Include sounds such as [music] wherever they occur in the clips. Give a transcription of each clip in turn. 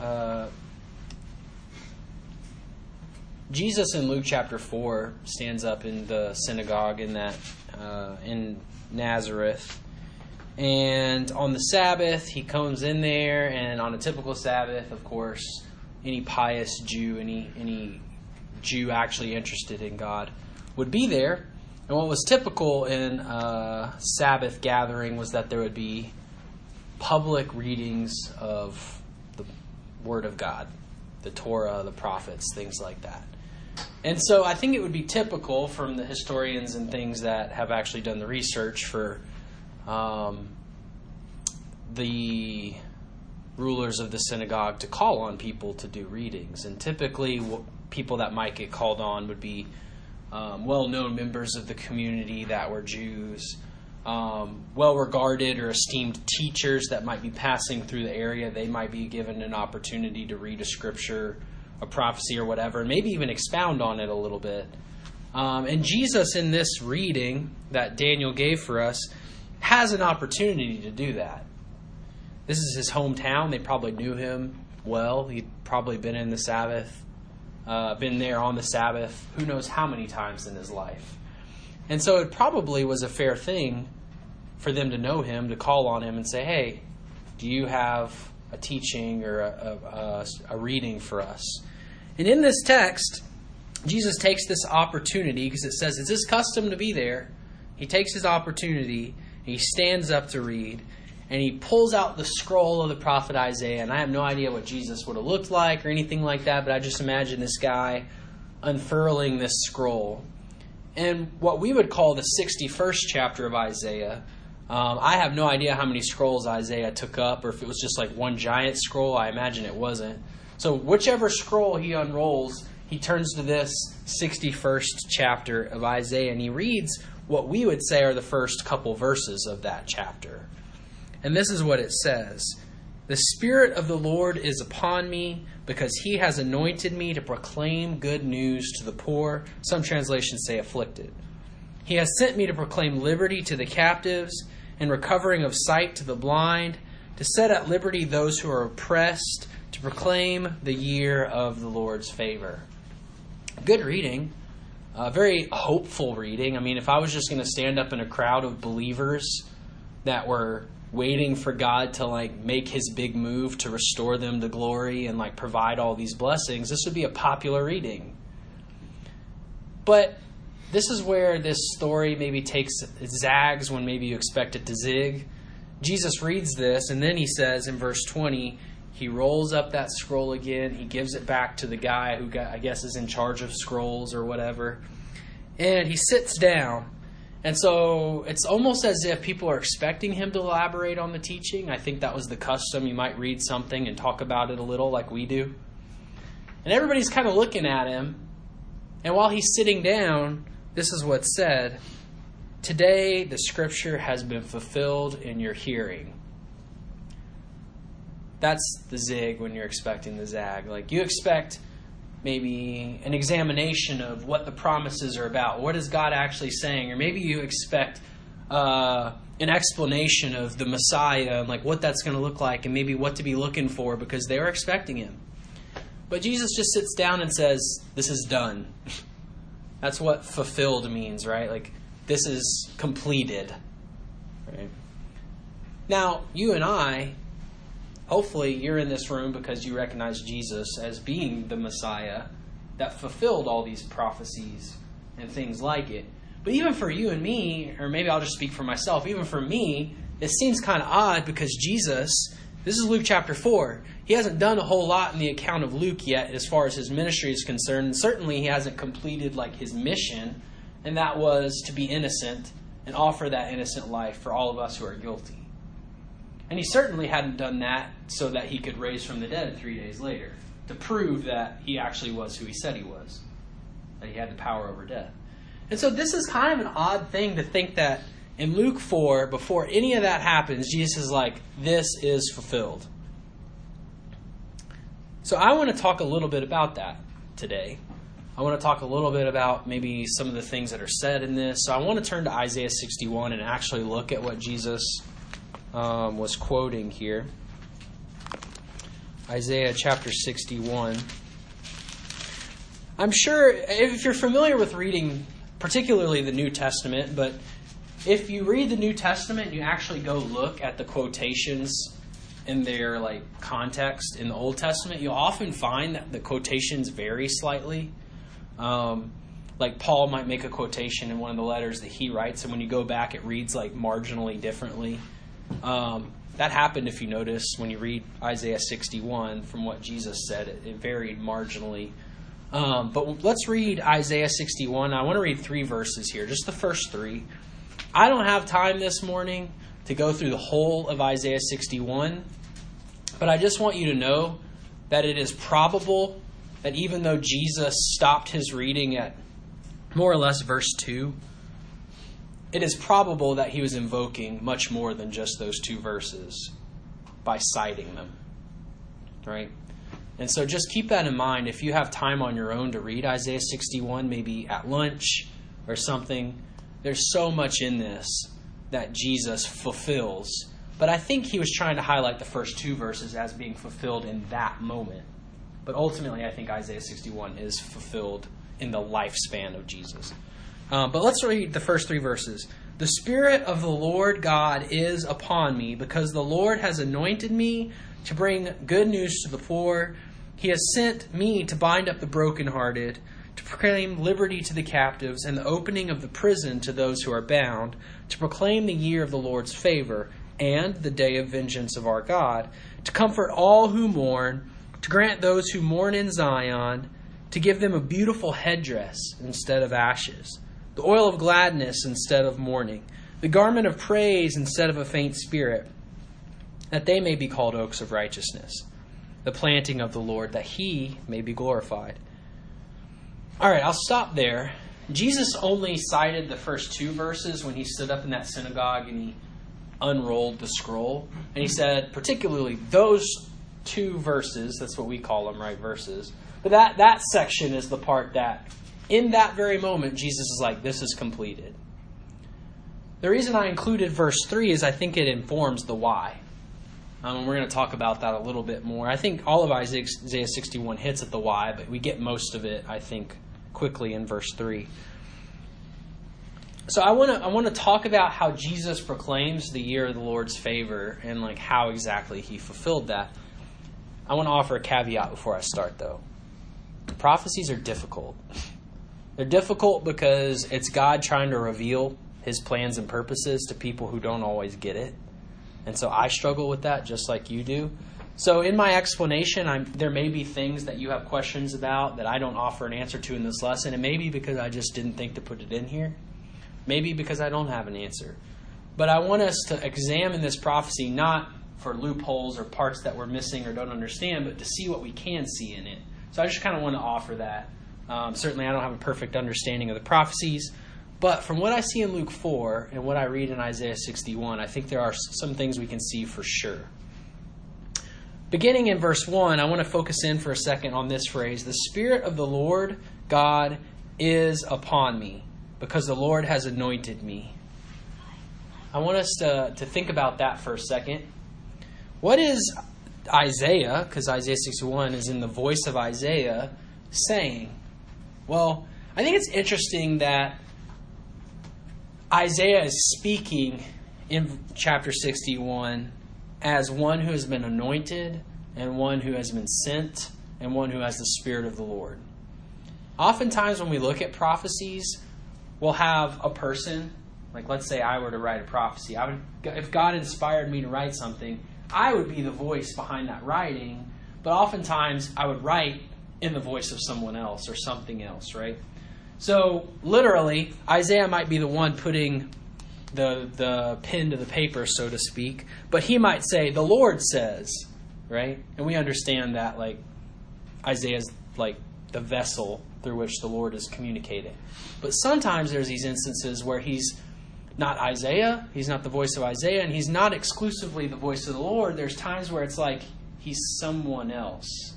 Uh, Jesus in Luke chapter four stands up in the synagogue in that uh, in Nazareth, and on the Sabbath he comes in there, and on a typical Sabbath, of course, any pious Jew, any any Jew actually interested in God, would be there. And what was typical in a Sabbath gathering was that there would be public readings of Word of God, the Torah, the prophets, things like that. And so I think it would be typical from the historians and things that have actually done the research for um, the rulers of the synagogue to call on people to do readings. And typically, people that might get called on would be um, well known members of the community that were Jews, um, well regarded or esteemed teachers that might be passing through the area. They might be given an opportunity to read a scripture a prophecy or whatever, and maybe even expound on it a little bit. Um, and Jesus, in this reading that Daniel gave for us, has an opportunity to do that. This is his hometown. They probably knew him well. He'd probably been in the Sabbath, uh, been there on the Sabbath, who knows how many times in his life. And so it probably was a fair thing for them to know him, to call on him and say, hey, do you have a teaching or a, a, a reading for us? And in this text, Jesus takes this opportunity because it says it's his custom to be there. He takes his opportunity, he stands up to read, and he pulls out the scroll of the prophet Isaiah. And I have no idea what Jesus would have looked like or anything like that, but I just imagine this guy unfurling this scroll. And what we would call the 61st chapter of Isaiah, um, I have no idea how many scrolls Isaiah took up, or if it was just like one giant scroll. I imagine it wasn't. So, whichever scroll he unrolls, he turns to this 61st chapter of Isaiah and he reads what we would say are the first couple verses of that chapter. And this is what it says The Spirit of the Lord is upon me because he has anointed me to proclaim good news to the poor. Some translations say afflicted. He has sent me to proclaim liberty to the captives and recovering of sight to the blind, to set at liberty those who are oppressed to proclaim the year of the Lord's favor. Good reading, uh, very hopeful reading. I mean, if I was just going to stand up in a crowd of believers that were waiting for God to like make his big move to restore them to glory and like provide all these blessings, this would be a popular reading. But this is where this story maybe takes zags when maybe you expect it to zig. Jesus reads this and then he says in verse 20, he rolls up that scroll again. He gives it back to the guy who got, I guess is in charge of scrolls or whatever. And he sits down. And so it's almost as if people are expecting him to elaborate on the teaching. I think that was the custom. You might read something and talk about it a little like we do. And everybody's kind of looking at him. And while he's sitting down, this is what's said Today the scripture has been fulfilled in your hearing that's the zig when you're expecting the zag. Like you expect maybe an examination of what the promises are about. What is God actually saying? Or maybe you expect uh, an explanation of the Messiah and like what that's going to look like and maybe what to be looking for because they are expecting him. But Jesus just sits down and says, This is done. [laughs] that's what fulfilled means, right? Like this is completed. Right? Now, you and I Hopefully, you're in this room because you recognize Jesus as being the Messiah that fulfilled all these prophecies and things like it. But even for you and me, or maybe I'll just speak for myself, even for me, it seems kind of odd because Jesus, this is Luke chapter 4. He hasn't done a whole lot in the account of Luke yet as far as his ministry is concerned. And certainly he hasn't completed like his mission, and that was to be innocent and offer that innocent life for all of us who are guilty. And he certainly hadn't done that so that he could raise from the dead three days later, to prove that he actually was who he said he was, that he had the power over death. And so this is kind of an odd thing to think that in Luke 4, before any of that happens, Jesus is like, this is fulfilled. So I want to talk a little bit about that today. I want to talk a little bit about maybe some of the things that are said in this. So I want to turn to Isaiah 61 and actually look at what Jesus um, was quoting here. Isaiah chapter 61. I'm sure if you're familiar with reading, particularly the New Testament, but if you read the New Testament and you actually go look at the quotations in their like context in the Old Testament, you'll often find that the quotations vary slightly. Um, like Paul might make a quotation in one of the letters that he writes, and when you go back, it reads like marginally differently. Um, that happened if you notice when you read Isaiah 61 from what Jesus said, it, it varied marginally. Um, but let's read Isaiah 61. I want to read three verses here, just the first three. I don't have time this morning to go through the whole of Isaiah 61, but I just want you to know that it is probable that even though Jesus stopped his reading at more or less verse 2, it is probable that he was invoking much more than just those two verses by citing them. Right? And so just keep that in mind. If you have time on your own to read Isaiah 61, maybe at lunch or something, there's so much in this that Jesus fulfills. But I think he was trying to highlight the first two verses as being fulfilled in that moment. But ultimately, I think Isaiah 61 is fulfilled in the lifespan of Jesus. Um, but let's read the first three verses. The Spirit of the Lord God is upon me, because the Lord has anointed me to bring good news to the poor. He has sent me to bind up the brokenhearted, to proclaim liberty to the captives, and the opening of the prison to those who are bound, to proclaim the year of the Lord's favor, and the day of vengeance of our God, to comfort all who mourn, to grant those who mourn in Zion, to give them a beautiful headdress instead of ashes the oil of gladness instead of mourning, the garment of praise instead of a faint spirit, that they may be called oaks of righteousness, the planting of the Lord, that he may be glorified. All right, I'll stop there. Jesus only cited the first two verses when he stood up in that synagogue and he unrolled the scroll. And he said, particularly those two verses, that's what we call them, right? Verses. But that, that section is the part that in that very moment, Jesus is like, This is completed. The reason I included verse 3 is I think it informs the why. Um, and we're going to talk about that a little bit more. I think all of Isaiah 61 hits at the why, but we get most of it, I think, quickly in verse 3. So I want to I want to talk about how Jesus proclaims the year of the Lord's favor and like how exactly he fulfilled that. I want to offer a caveat before I start though. Prophecies are difficult. [laughs] They're difficult because it's God trying to reveal his plans and purposes to people who don't always get it. And so I struggle with that just like you do. So in my explanation, I'm, there may be things that you have questions about that I don't offer an answer to in this lesson. It may be because I just didn't think to put it in here. Maybe because I don't have an answer. But I want us to examine this prophecy not for loopholes or parts that we're missing or don't understand, but to see what we can see in it. So I just kind of want to offer that. Um, certainly, I don't have a perfect understanding of the prophecies, but from what I see in Luke 4 and what I read in Isaiah 61, I think there are some things we can see for sure. Beginning in verse 1, I want to focus in for a second on this phrase The Spirit of the Lord God is upon me, because the Lord has anointed me. I want us to, to think about that for a second. What is Isaiah, because Isaiah 61 is in the voice of Isaiah, saying? Well, I think it's interesting that Isaiah is speaking in chapter 61 as one who has been anointed and one who has been sent and one who has the Spirit of the Lord. Oftentimes, when we look at prophecies, we'll have a person, like let's say I were to write a prophecy. I would, if God inspired me to write something, I would be the voice behind that writing. But oftentimes, I would write in the voice of someone else or something else, right? So literally, Isaiah might be the one putting the the pen to the paper, so to speak, but he might say, "The Lord says," right? And we understand that like Isaiah's like the vessel through which the Lord is communicating. But sometimes there's these instances where he's not Isaiah, he's not the voice of Isaiah, and he's not exclusively the voice of the Lord. There's times where it's like he's someone else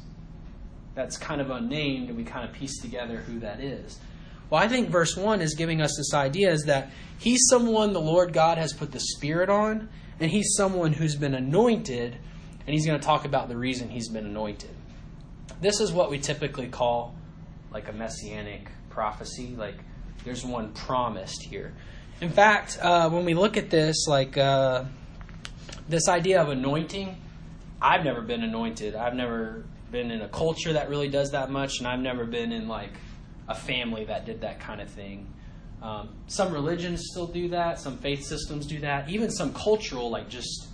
that's kind of unnamed, and we kind of piece together who that is. Well, I think verse 1 is giving us this idea is that he's someone the Lord God has put the Spirit on, and he's someone who's been anointed, and he's going to talk about the reason he's been anointed. This is what we typically call like a messianic prophecy. Like there's one promised here. In fact, uh, when we look at this, like uh, this idea of anointing, I've never been anointed. I've never been in a culture that really does that much, and I've never been in like a family that did that kind of thing. Um, some religions still do that. Some faith systems do that. Even some cultural, like just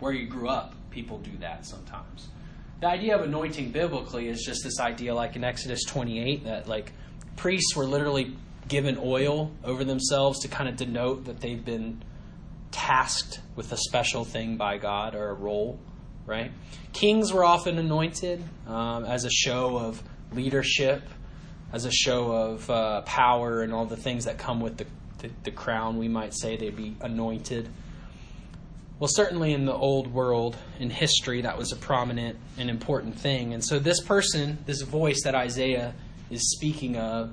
where you grew up, people do that sometimes. The idea of anointing biblically is just this idea, like in Exodus 28, that like priests were literally given oil over themselves to kind of denote that they've been tasked with a special thing by God or a role, right? Kings were often anointed um, as a show of leadership, as a show of uh, power, and all the things that come with the, the, the crown, we might say they'd be anointed. Well, certainly in the old world, in history, that was a prominent and important thing. And so, this person, this voice that Isaiah is speaking of,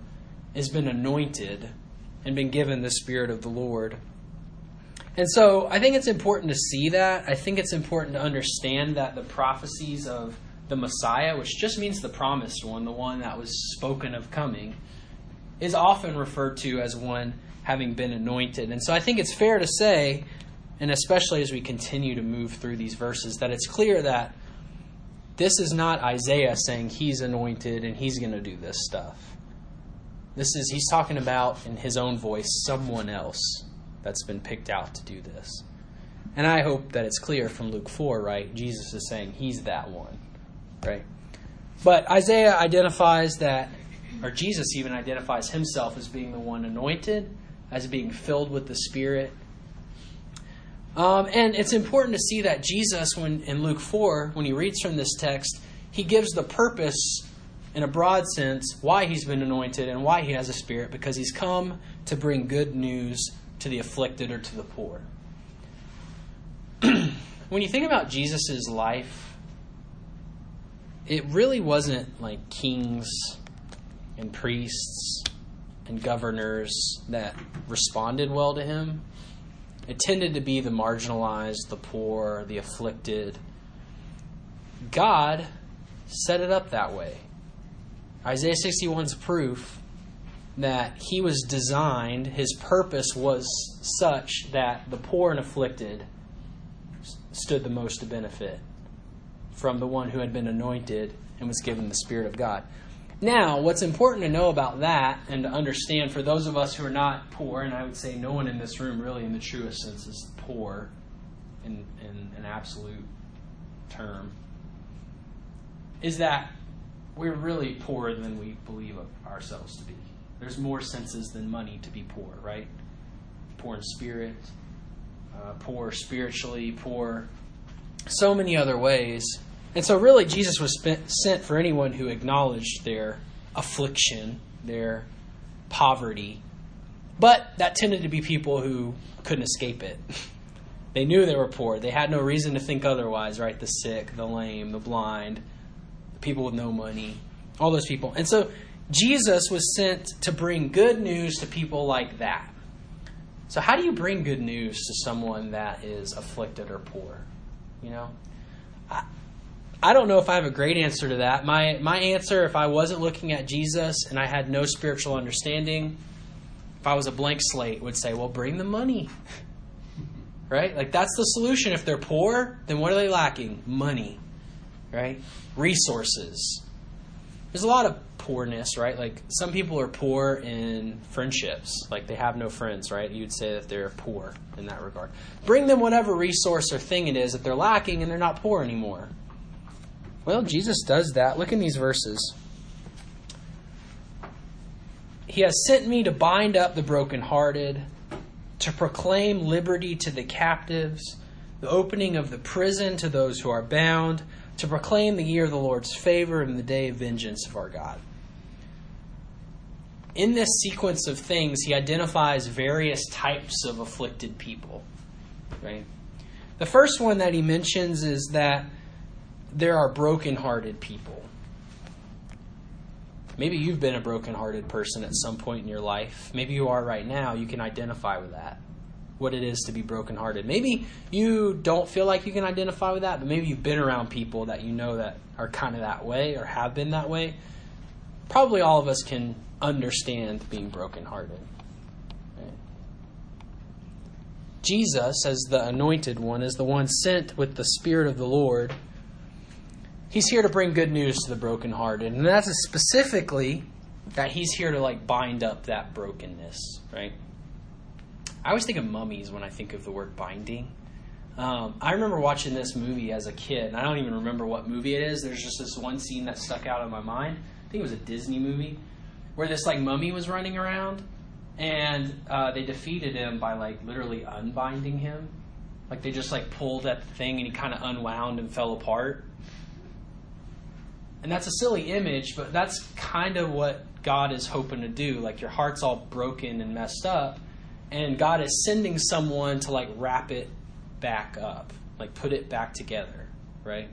has been anointed and been given the Spirit of the Lord. And so I think it's important to see that. I think it's important to understand that the prophecies of the Messiah, which just means the promised one, the one that was spoken of coming, is often referred to as one having been anointed. And so I think it's fair to say, and especially as we continue to move through these verses, that it's clear that this is not Isaiah saying he's anointed and he's going to do this stuff. This is, he's talking about, in his own voice, someone else that's been picked out to do this. And I hope that it's clear from Luke 4, right? Jesus is saying he's that one, right? But Isaiah identifies that, or Jesus even identifies himself as being the one anointed, as being filled with the Spirit. Um, and it's important to see that Jesus, when in Luke 4, when he reads from this text, he gives the purpose in a broad sense, why he's been anointed and why he has a spirit, because he's come to bring good news to the afflicted or to the poor. [clears throat] when you think about Jesus' life, it really wasn't like kings and priests and governors that responded well to him. It tended to be the marginalized, the poor, the afflicted. God set it up that way. Isaiah 61 is proof that he was designed, his purpose was such that the poor and afflicted stood the most to benefit from the one who had been anointed and was given the Spirit of God. Now, what's important to know about that and to understand for those of us who are not poor, and I would say no one in this room really in the truest sense is poor in, in an absolute term, is that we're really poorer than we believe ourselves to be. There's more senses than money to be poor, right? Poor in spirit, uh, poor spiritually, poor so many other ways. And so, really, Jesus was spent, sent for anyone who acknowledged their affliction, their poverty. But that tended to be people who couldn't escape it. [laughs] They knew they were poor. They had no reason to think otherwise, right? The sick, the lame, the blind, the people with no money, all those people. And so Jesus was sent to bring good news to people like that. So, how do you bring good news to someone that is afflicted or poor? You know, I, I don't know if I have a great answer to that. My my answer, if I wasn't looking at Jesus and I had no spiritual understanding, if I was a blank slate, would say, "Well, bring the money." [laughs] Right? Like that's the solution. If they're poor, then what are they lacking? Money right? Resources. There's a lot of poorness, right? Like some people are poor in friendships, like they have no friends, right? You'd say that they're poor in that regard. Bring them whatever resource or thing it is that they're lacking and they're not poor anymore. Well, Jesus does that. Look in these verses. He has sent me to bind up the brokenhearted, to proclaim liberty to the captives, the opening of the prison to those who are bound to proclaim the year of the Lord's favor and the day of vengeance of our God. In this sequence of things, he identifies various types of afflicted people. Right? The first one that he mentions is that there are broken-hearted people. Maybe you've been a broken-hearted person at some point in your life. Maybe you are right now. You can identify with that. what it is to be brokenhearted. Maybe you don't feel like you can identify with that, but maybe you've been around people that you know that are kind of that way or have been that way. Probably all of us can understand being brokenhearted. Right? Jesus, as the anointed one, is the one sent with the Spirit of the Lord. He's here to bring good news to the brokenhearted. And that's specifically that he's here to like bind up that brokenness, right? I always think of mummies when I think of the word binding. Um, I remember watching this movie as a kid, and I don't even remember what movie it is. There's just this one scene that stuck out in my mind. I think it was a Disney movie where this like mummy was running around, and uh, they defeated him by like literally unbinding him. Like they just like pulled at the thing, and he kind of unwound and fell apart. And that's a silly image, but that's kind of what God is hoping to do. Like your heart's all broken and messed up, and God is sending someone to like wrap it back up, like put it back together, right?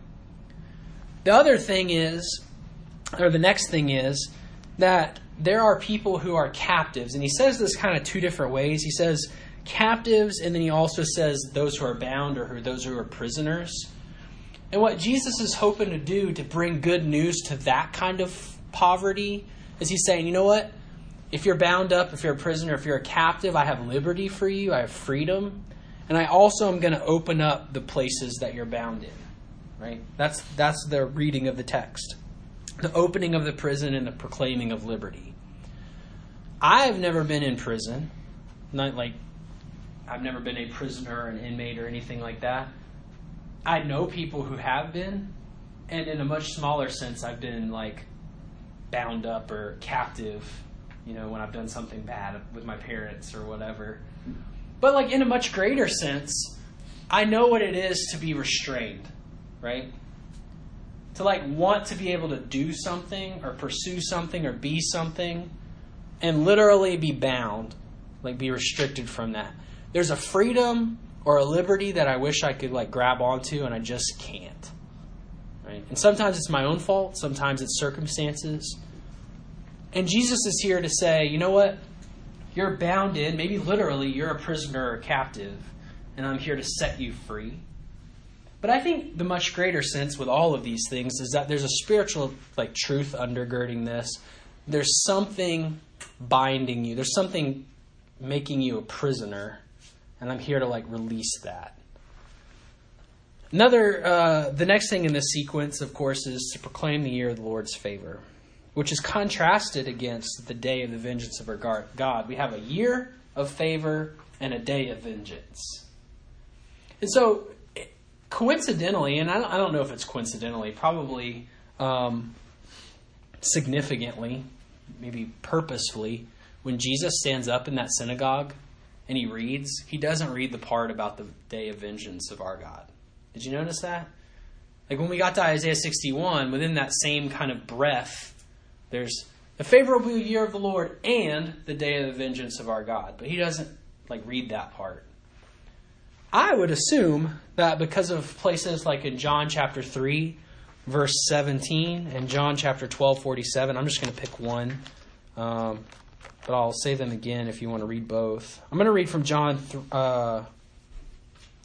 The other thing is, or the next thing is, that there are people who are captives. And he says this kind of two different ways. He says captives, and then he also says those who are bound or who, those who are prisoners. And what Jesus is hoping to do to bring good news to that kind of poverty is he's saying, you know what? If you're bound up, if you're a prisoner, if you're a captive, I have liberty for you, I have freedom. And I also am going to open up the places that you're bound in. Right? That's that's the reading of the text. The opening of the prison and the proclaiming of liberty. I've never been in prison. Not like I've never been a prisoner, an inmate, or anything like that. I know people who have been, and in a much smaller sense, I've been like bound up or captive, you know, when I've done something bad with my parents or whatever. But like in a much greater sense, I know what it is to be restrained, right? To like want to be able to do something or pursue something or be something and literally be bound, like be restricted from that. There's a freedom or a liberty that I wish I could like grab onto and I just can't. Right? And sometimes it's my own fault, sometimes it's circumstances. And Jesus is here to say, you know what? You're bound in, maybe literally, you're a prisoner or captive, and I'm here to set you free. But I think the much greater sense with all of these things is that there's a spiritual like truth undergirding this. There's something binding you. There's something making you a prisoner, and I'm here to like release that. Another, uh, the next thing in this sequence, of course, is to proclaim the year of the Lord's favor, which is contrasted against the day of the vengeance of our God. We have a year of favor and a day of vengeance. And so, coincidentally, and I don't, know if it's coincidentally, probably um, significantly, maybe purposefully, when Jesus stands up in that synagogue and he reads, he doesn't read the part about the day of vengeance of our God. Did you notice that? Like when we got to Isaiah 61, within that same kind of breath, there's the favorable year of the Lord and the day of the vengeance of our God. But he doesn't like read that part. I would assume that because of places like in John chapter 3, verse 17, and John chapter 12, 47, I'm just going to pick one. Um, but I'll say them again if you want to read both. I'm going to read from John th- uh,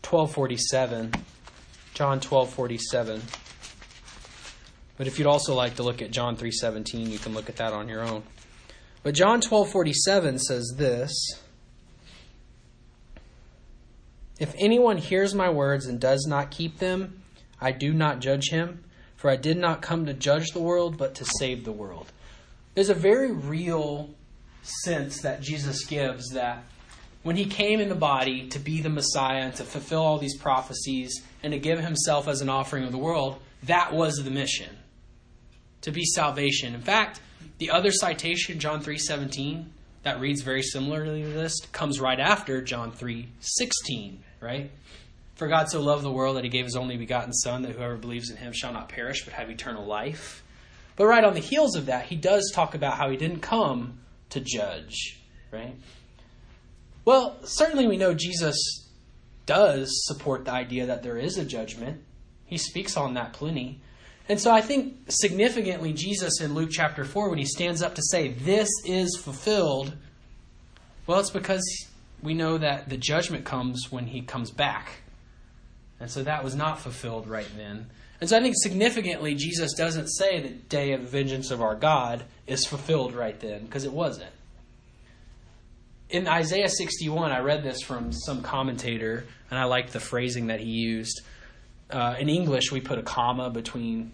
12, 47. John 12, 47. But if you'd also like to look at John 3:17, you can look at that on your own. But John 12:47 says this, If anyone hears my words and does not keep them, I do not judge him, for I did not come to judge the world, but to save the world. There's a very real sense that Jesus gives that when he came in the body to be the Messiah and to fulfill all these prophecies and to give himself as an offering of the world, that was the mission. To be salvation. In fact, the other citation, John 3:17, that reads very similarly to this, comes right after John 3:16, right? For God so loved the world that he gave his only begotten Son, that whoever believes in him shall not perish but have eternal life. But right on the heels of that, he does talk about how he didn't come to judge, right? Well, certainly we know Jesus does support the idea that there is a judgment. He speaks on that plenty. And so I think significantly, Jesus in Luke chapter 4, when he stands up to say, This is fulfilled, well, it's because we know that the judgment comes when he comes back. And so that was not fulfilled right then. And so I think significantly, Jesus doesn't say the day of vengeance of our God is fulfilled right then, because it wasn't. In Isaiah 61, I read this from some commentator, and I liked the phrasing that he used. Uh, in English, we put a comma between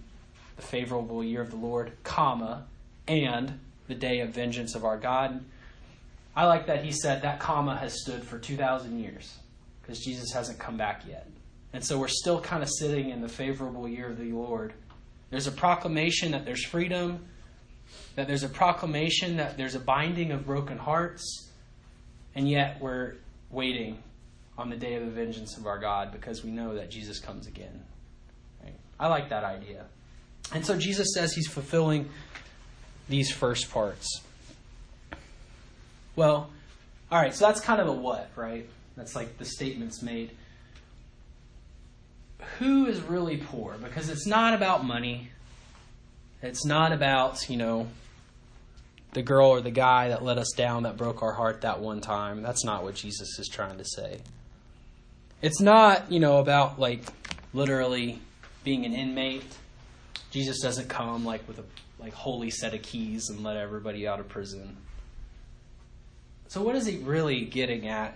the favorable year of the Lord, comma, and the day of vengeance of our God. I like that he said that comma has stood for 2,000 years because Jesus hasn't come back yet. And so we're still kind of sitting in the favorable year of the Lord. There's a proclamation that there's freedom, that there's a proclamation that there's a binding of broken hearts, and yet we're waiting on the day of the vengeance of our God because we know that Jesus comes again. Right? I like that idea. And so Jesus says he's fulfilling these first parts. Well, all right, so that's kind of a what, right? That's like the statements made. Who is really poor? Because it's not about money. It's not about, you know, the girl or the guy that let us down that broke our heart that one time. That's not what Jesus is trying to say. It's not, you know, about like literally being an inmate. Jesus doesn't come like with a like holy set of keys and let everybody out of prison. So, what is he really getting at?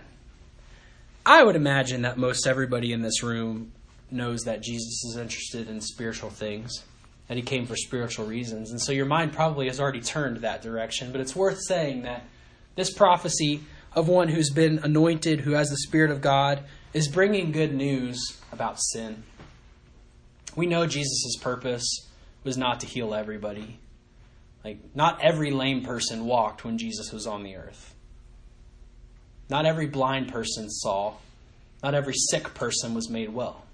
I would imagine that most everybody in this room knows that Jesus is interested in spiritual things, that he came for spiritual reasons. And so your mind probably has already turned that direction. But it's worth saying that this prophecy of one who's been anointed, who has the Spirit of God, is bringing good news about sin. We know Jesus' purpose was not to heal everybody. Like, not every lame person walked when Jesus was on the earth. Not every blind person saw. Not every sick person was made well.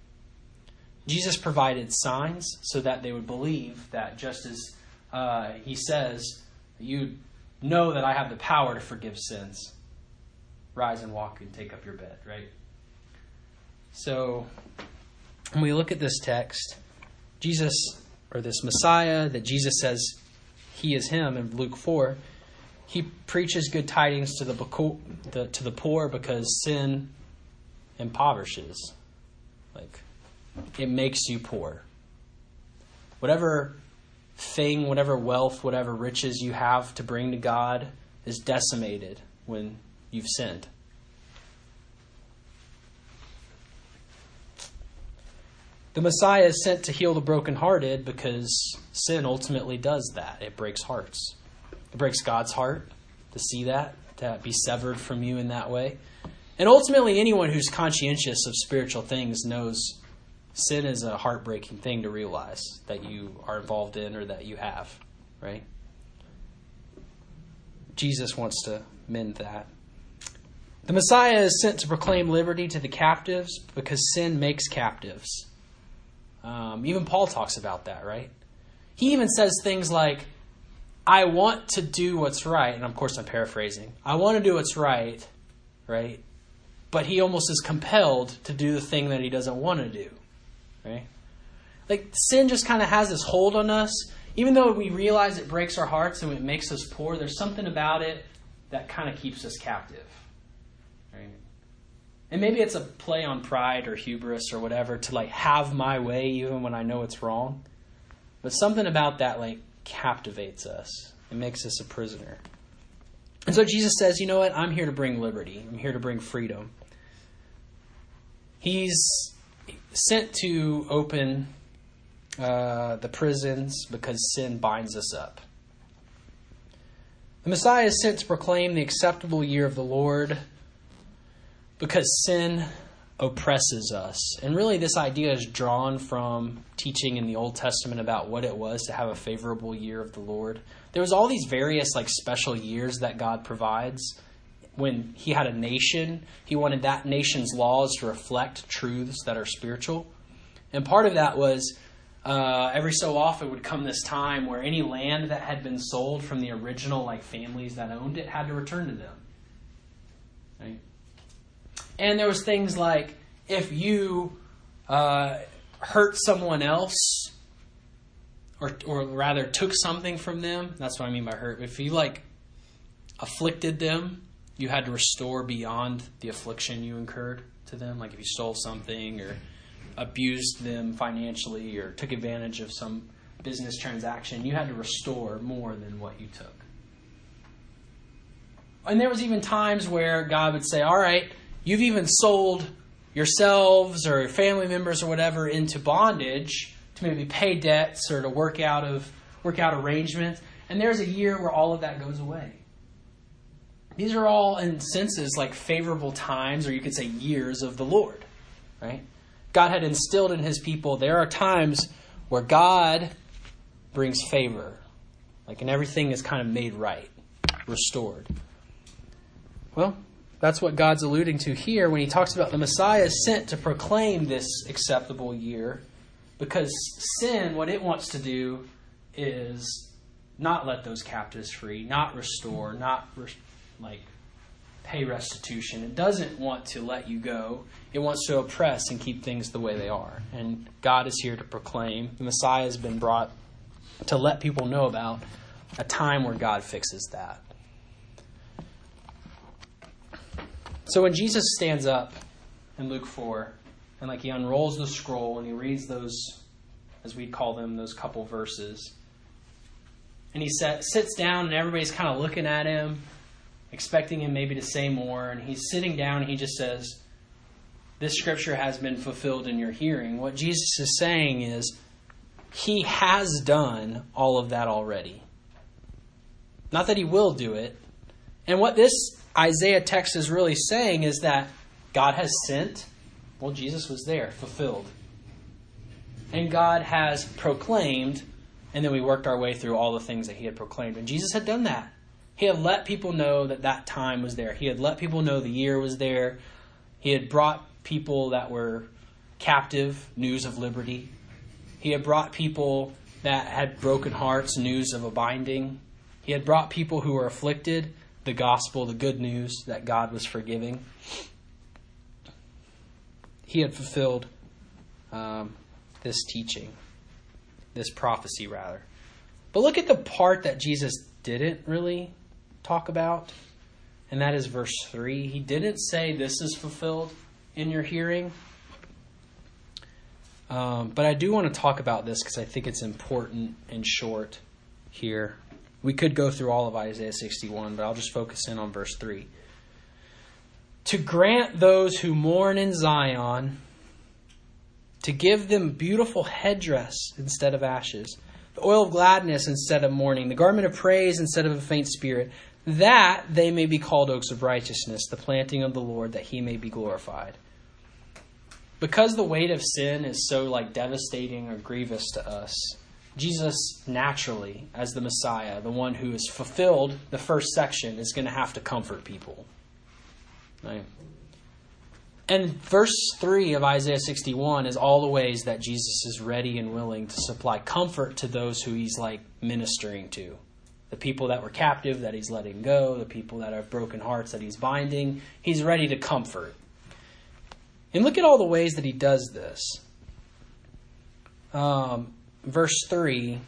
Jesus provided signs so that they would believe that just as uh, he says, you know that I have the power to forgive sins. Rise and walk and take up your bed, right? So, when we look at this text, Jesus, or this Messiah that Jesus says he is him in Luke 4, he preaches good tidings to the, to the poor because sin impoverishes. Like, it makes you poor. Whatever thing, whatever wealth, whatever riches you have to bring to God is decimated when you've sinned. The Messiah is sent to heal the brokenhearted because sin ultimately does that. It breaks hearts. It breaks God's heart to see that, to be severed from you in that way. And ultimately, anyone who's conscientious of spiritual things knows sin is a heartbreaking thing to realize that you are involved in or that you have, right? Jesus wants to mend that. The Messiah is sent to proclaim liberty to the captives because sin makes captives. Um, even Paul talks about that, right? He even says things like, I want to do what's right, and of course I'm paraphrasing. I want to do what's right, right? But he almost is compelled to do the thing that he doesn't want to do, right? Like sin just kind of has this hold on us. Even though we realize it breaks our hearts and it makes us poor, there's something about it that kind of keeps us captive. And maybe it's a play on pride or hubris or whatever to like have my way even when I know it's wrong. But something about that like captivates us. It makes us a prisoner. And so Jesus says, you know what? I'm here to bring liberty. I'm here to bring freedom. He's sent to open uh, the prisons because sin binds us up. The Messiah is sent to proclaim the acceptable year of the Lord because sin oppresses us. And really, this idea is drawn from teaching in the Old Testament about what it was to have a favorable year of the Lord. There was all these various like special years that God provides. When he had a nation, he wanted that nation's laws to reflect truths that are spiritual. And part of that was uh, every so often would come this time where any land that had been sold from the original like families that owned it had to return to them. Right? And there was things like if you uh, hurt someone else, or or rather took something from them. That's what I mean by hurt. If you like afflicted them, you had to restore beyond the affliction you incurred to them. Like if you stole something or abused them financially or took advantage of some business transaction, you had to restore more than what you took. And there was even times where God would say, "All right, you've even sold yourselves or family members or whatever into bondage to maybe pay debts or to work out of work out arrangements." And there's a year where all of that goes away. These are all, in senses, like favorable times, or you could say years of the Lord, right? God had instilled in his people, there are times where God brings favor, like, and everything is kind of made right, restored. Well, that's what God's alluding to here when he talks about the Messiah sent to proclaim this acceptable year. Because sin, what it wants to do is not let those captives free, not restore, not like pay restitution. It doesn't want to let you go. It wants to oppress and keep things the way they are. And God is here to proclaim. The Messiah has been brought to let people know about a time where God fixes that. So when Jesus stands up in Luke 4, and like he unrolls the scroll and he reads those, as we'd call them, those couple verses, and he set, sits down and everybody's kind of looking at him, expecting him maybe to say more. And he's sitting down and he just says, This scripture has been fulfilled in your hearing. What Jesus is saying is, He has done all of that already. Not that He will do it. And what this Isaiah text is really saying is that God has sent. Well, Jesus was there, fulfilled. And God has proclaimed and then we worked our way through all the things that he had proclaimed. And Jesus had done that. He had let people know that that time was there. He had let people know the year was there. He had brought people that were captive news of liberty. He had brought people that had broken hearts news of a binding. He had brought people who were afflicted the gospel, the good news that God was forgiving. He had fulfilled um, this teaching this prophecy rather. But look at the part that Jesus didn't really talk about, and that is verse 3. He didn't say, This is fulfilled in your hearing. Um, but I do want to talk about this because I think it's important and short here. We could go through all of Isaiah 61, but I'll just focus in on verse 3. To grant those who mourn in Zion to give them beautiful headdress instead of ashes, the oil of gladness instead of mourning, the garment of praise instead of a faint spirit, that they may be called oaks of righteousness, the planting of the Lord, that he may be glorified. Because the weight of sin is so like devastating or grievous to us, Jesus naturally, as the Messiah, the one who has fulfilled the first section, is going to have to comfort people. Right? And verse 3 of Isaiah 61 is all the ways that Jesus is ready and willing to supply comfort to those who he's like ministering to. The people that were captive that he's letting go, the people that have broken hearts that he's binding, he's ready to comfort. And look at all the ways that he does this. Um, verse 3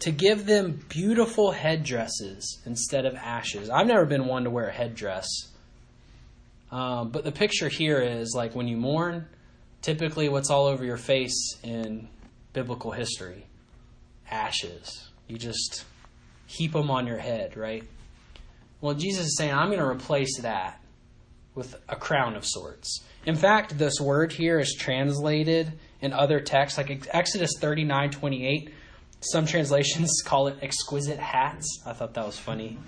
to give them beautiful headdresses instead of ashes. I've never been one to wear a headdress. Um, but the picture here is like when you mourn, typically what's all over your face in biblical history? Ashes. You just heap them on your head, right? Well, Jesus is saying, I'm going to replace that with a crown of sorts. In fact, this word here is translated in other texts, like Exodus 39 28. Some translations [laughs] call it exquisite hats. I thought that was funny.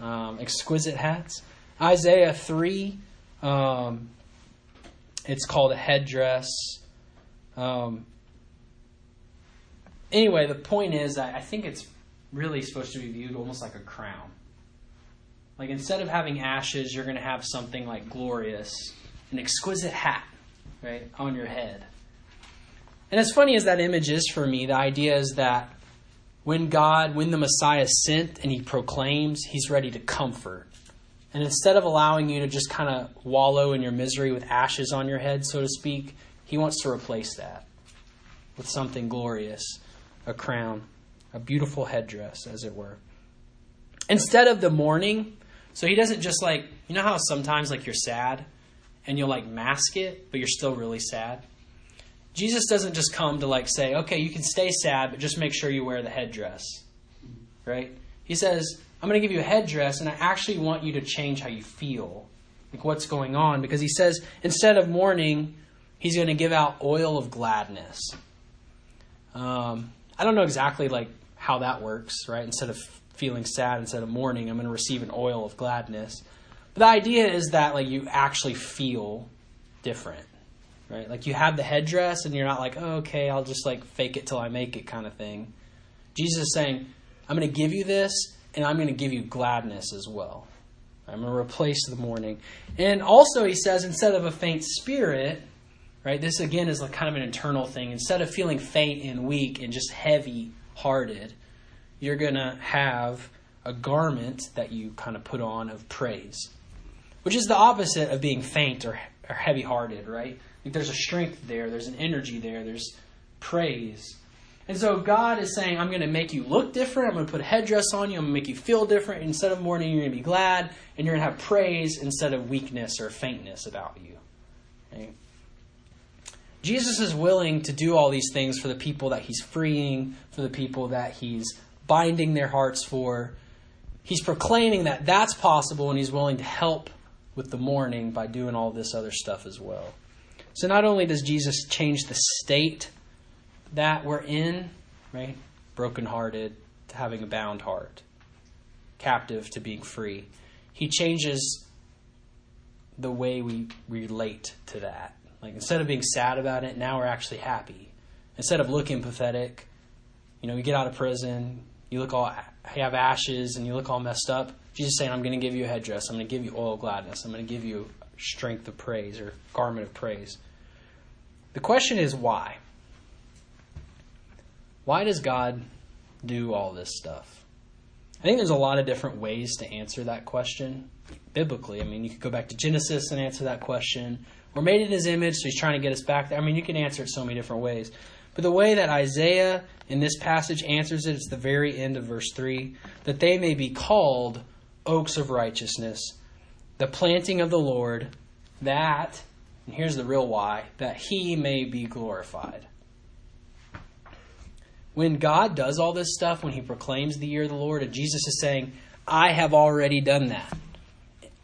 Um, exquisite hats. Isaiah 3, um, it's called a headdress. Um, anyway, the point is, I think it's really supposed to be viewed almost like a crown. Like instead of having ashes, you're going to have something like glorious, an exquisite hat, right, on your head. And as funny as that image is for me, the idea is that when God, when the Messiah is sent and he proclaims, he's ready to comfort. And instead of allowing you to just kind of wallow in your misery with ashes on your head, so to speak, he wants to replace that with something glorious a crown, a beautiful headdress, as it were. Instead of the mourning, So he doesn't just like, you know how sometimes like you're sad and you'll like mask it, but you're still really sad? Jesus doesn't just come to like say, okay, you can stay sad, but just make sure you wear the headdress. Right? He says, I'm going to give you a headdress, and I actually want you to change how you feel, like what's going on. Because he says, instead of mourning, he's going to give out oil of gladness. Um, I don't know exactly like how that works, right? Instead of feeling sad, instead of mourning, I'm going to receive an oil of gladness. But the idea is that like you actually feel different right? Like you have the headdress and you're not like, oh, okay, I'll just like fake it till I make it kind of thing. Jesus is saying, I'm going to give you this and I'm going to give you gladness as well. I'm going to replace the mourning. And also, he says, instead of a faint spirit, right, this again is like kind of an internal thing. Instead of feeling faint and weak and just heavy hearted, you're going to have a garment that you kind of put on of praise, which is the opposite of being faint or, or heavy hearted, right? Like there's a strength there, there's an energy there, there's praise. And so God is saying, I'm going to make you look different. I'm going to put a headdress on you. I'm going to make you feel different. Instead of mourning, you're going to be glad, and you're going to have praise instead of weakness or faintness about you. Jesus is willing to do all these things for the people that he's freeing, for the people that he's binding their hearts for. He's proclaiming that that's possible, and he's willing to help with the mourning by doing all this other stuff as well. So not only does Jesus change the state that we're in, right? Brokenhearted to having a bound heart, captive to being free. He changes the way we relate to that. Like instead of being sad about it, now we're actually happy. Instead of looking pathetic, you know, you get out of prison, you look all you have ashes and you look all messed up. Jesus saying, I'm going to give you a headdress. I'm going to give you oil of gladness. I'm going to give you strength of praise or garment of praise. The question is why? Why does God do all this stuff? I think there's a lot of different ways to answer that question biblically. I mean, you could go back to Genesis and answer that question. We're made in his image, so he's trying to get us back there. I mean, you can answer it so many different ways. But the way that Isaiah in this passage answers it is the very end of verse 3 that they may be called oaks of righteousness, the planting of the Lord, that and here's the real why that he may be glorified. When God does all this stuff, when he proclaims the year of the Lord, and Jesus is saying, I have already done that.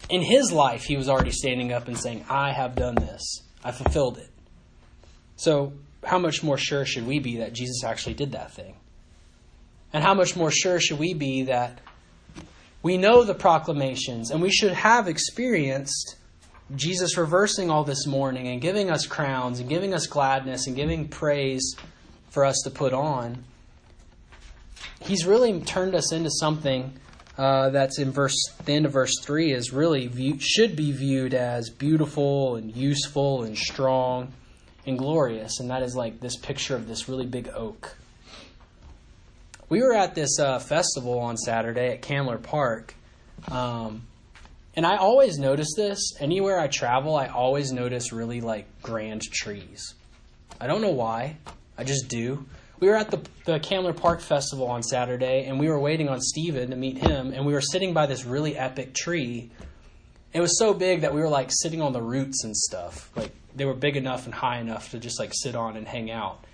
In his life, he was already standing up and saying, I have done this. I fulfilled it. So, how much more sure should we be that Jesus actually did that thing? And how much more sure should we be that we know the proclamations and we should have experienced Jesus reversing all this mourning and giving us crowns and giving us gladness and giving praise for us to put on, he's really turned us into something uh, that's in verse the end of verse three is really view, should be viewed as beautiful and useful and strong and glorious, and that is like this picture of this really big oak. We were at this uh, festival on Saturday at Candler Park. Um, and I always notice this. Anywhere I travel, I always notice really like grand trees. I don't know why. I just do. We were at the, the Candler Park Festival on Saturday, and we were waiting on Steven to meet him, and we were sitting by this really epic tree. It was so big that we were like sitting on the roots and stuff. Like they were big enough and high enough to just like sit on and hang out.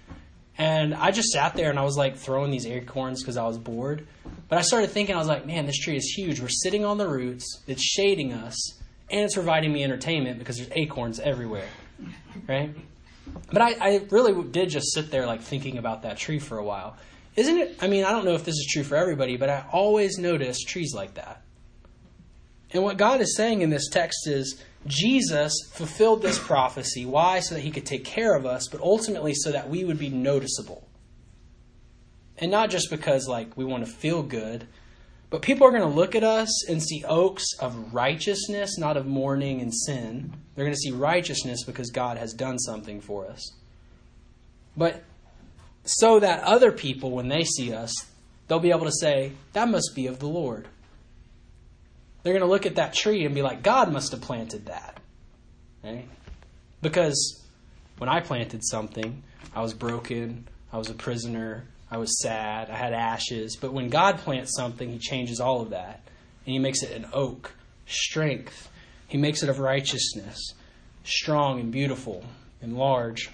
And I just sat there and I was like throwing these acorns because I was bored. But I started thinking, I was like, man, this tree is huge. We're sitting on the roots, it's shading us, and it's providing me entertainment because there's acorns everywhere. Right? But I, I really did just sit there like thinking about that tree for a while. Isn't it? I mean, I don't know if this is true for everybody, but I always notice trees like that. And what God is saying in this text is Jesus fulfilled this prophecy. Why? So that he could take care of us, but ultimately so that we would be noticeable. And not just because like we want to feel good, but people are going to look at us and see oaks of righteousness, not of mourning and sin. They're going to see righteousness because God has done something for us. But so that other people, when they see us, they'll be able to say, that must be of the Lord. They're going to look at that tree and be like, God must have planted that. Right? Because when I planted something, I was broken, I was a prisoner, I was sad, I had ashes. But when God plants something, He changes all of that. And He makes it an oak strength. He makes it of righteousness, strong and beautiful and large.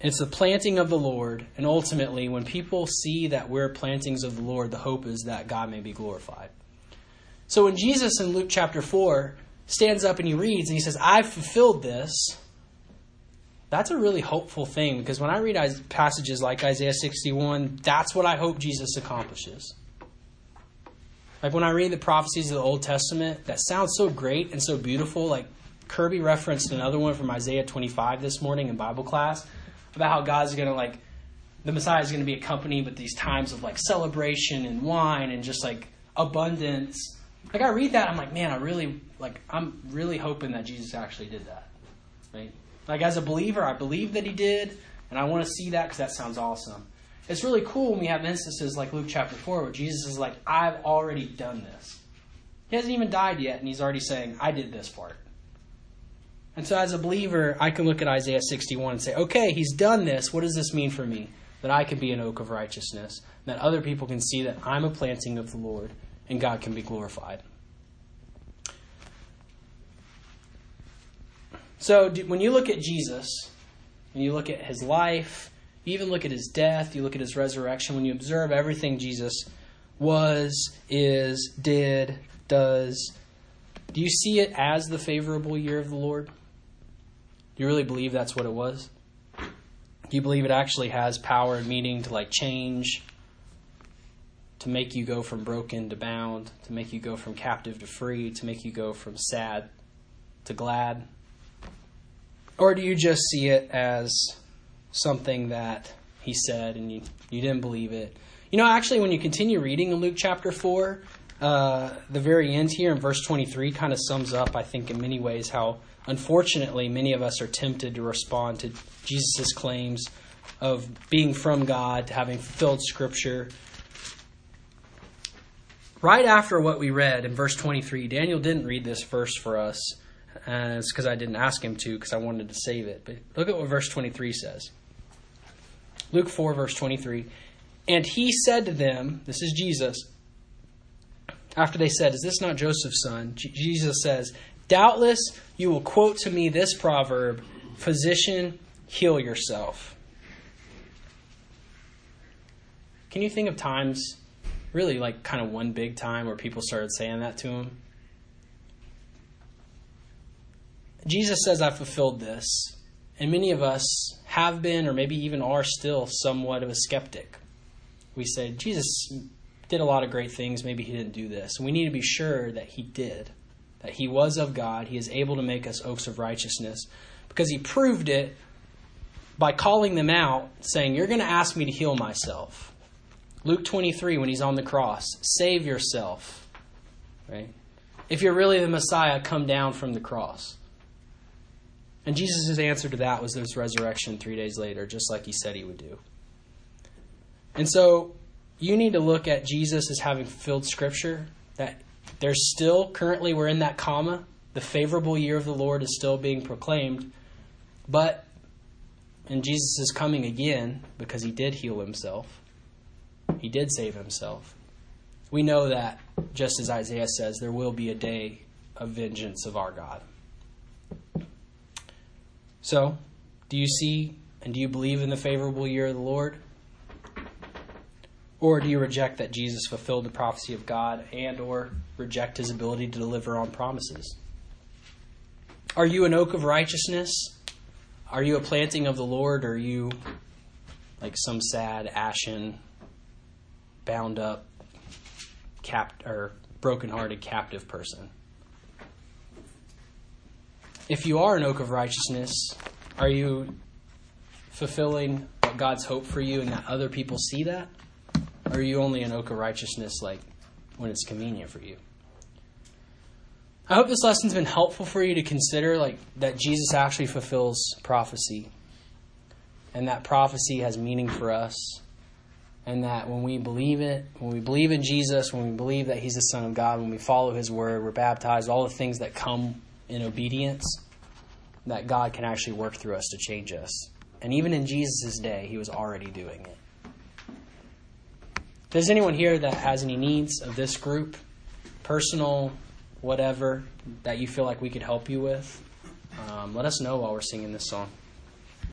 It's the planting of the Lord, and ultimately, when people see that we're plantings of the Lord, the hope is that God may be glorified. So when Jesus in Luke chapter 4 stands up and he reads and he says, I've fulfilled this, that's a really hopeful thing because when I read passages like Isaiah 61, that's what I hope Jesus accomplishes. Like when I read the prophecies of the Old Testament, that sounds so great and so beautiful. Like Kirby referenced another one from Isaiah 25 this morning in Bible class about how God's going to like the Messiah is going to be accompanied with these times of like celebration and wine and just like abundance. Like I read that, I'm like, man, I really like I'm really hoping that Jesus actually did that. Right? Like as a believer, I believe that he did, and I want to see that because that sounds awesome. It's really cool when we have instances like Luke chapter 4 where Jesus is like, I've already done this. He hasn't even died yet, and he's already saying, I did this part. And so, as a believer, I can look at Isaiah 61 and say, okay, he's done this. What does this mean for me? That I can be an oak of righteousness, that other people can see that I'm a planting of the Lord, and God can be glorified. So, when you look at Jesus, and you look at his life, you even look at his death, you look at his resurrection, when you observe everything Jesus was, is, did, does, do you see it as the favorable year of the Lord? Do you really believe that's what it was? Do you believe it actually has power and meaning to like change, to make you go from broken to bound, to make you go from captive to free, to make you go from sad to glad? Or do you just see it as something that he said and you, you didn't believe it. You know, actually, when you continue reading in Luke chapter 4, uh, the very end here in verse 23 kind of sums up, I think, in many ways, how unfortunately many of us are tempted to respond to Jesus' claims of being from God, to having fulfilled Scripture. Right after what we read in verse 23, Daniel didn't read this verse for us. Uh, it's because I didn't ask him to, because I wanted to save it. But look at what verse 23 says. Luke 4, verse 23. And he said to them, This is Jesus. After they said, Is this not Joseph's son? J- Jesus says, Doubtless you will quote to me this proverb Physician, heal yourself. Can you think of times, really like kind of one big time, where people started saying that to him? Jesus says, I fulfilled this. And many of us have been, or maybe even are still, somewhat of a skeptic. We say, Jesus did a lot of great things, maybe he didn't do this. We need to be sure that he did, that he was of God, he is able to make us oaks of righteousness, because he proved it by calling them out, saying, You're going to ask me to heal myself. Luke 23, when he's on the cross, save yourself. Right? If you're really the Messiah, come down from the cross. And Jesus' answer to that was this resurrection three days later, just like he said he would do. And so you need to look at Jesus as having filled Scripture, that there's still, currently, we're in that comma. The favorable year of the Lord is still being proclaimed. But, and Jesus is coming again because he did heal himself, he did save himself. We know that, just as Isaiah says, there will be a day of vengeance of our God. So, do you see and do you believe in the favorable year of the Lord? Or do you reject that Jesus fulfilled the prophecy of God and or reject his ability to deliver on promises? Are you an oak of righteousness? Are you a planting of the Lord or are you like some sad, ashen, bound up, cap or broken-hearted captive person? If you are an oak of righteousness, are you fulfilling what God's hope for you and that other people see that? Or are you only an oak of righteousness like when it's convenient for you? I hope this lesson's been helpful for you to consider like that Jesus actually fulfills prophecy. And that prophecy has meaning for us. And that when we believe it, when we believe in Jesus, when we believe that He's the Son of God, when we follow His word, we're baptized, all the things that come in obedience, that God can actually work through us to change us. And even in Jesus' day, he was already doing it. If there's anyone here that has any needs of this group, personal, whatever that you feel like we could help you with, um, let us know while we're singing this song.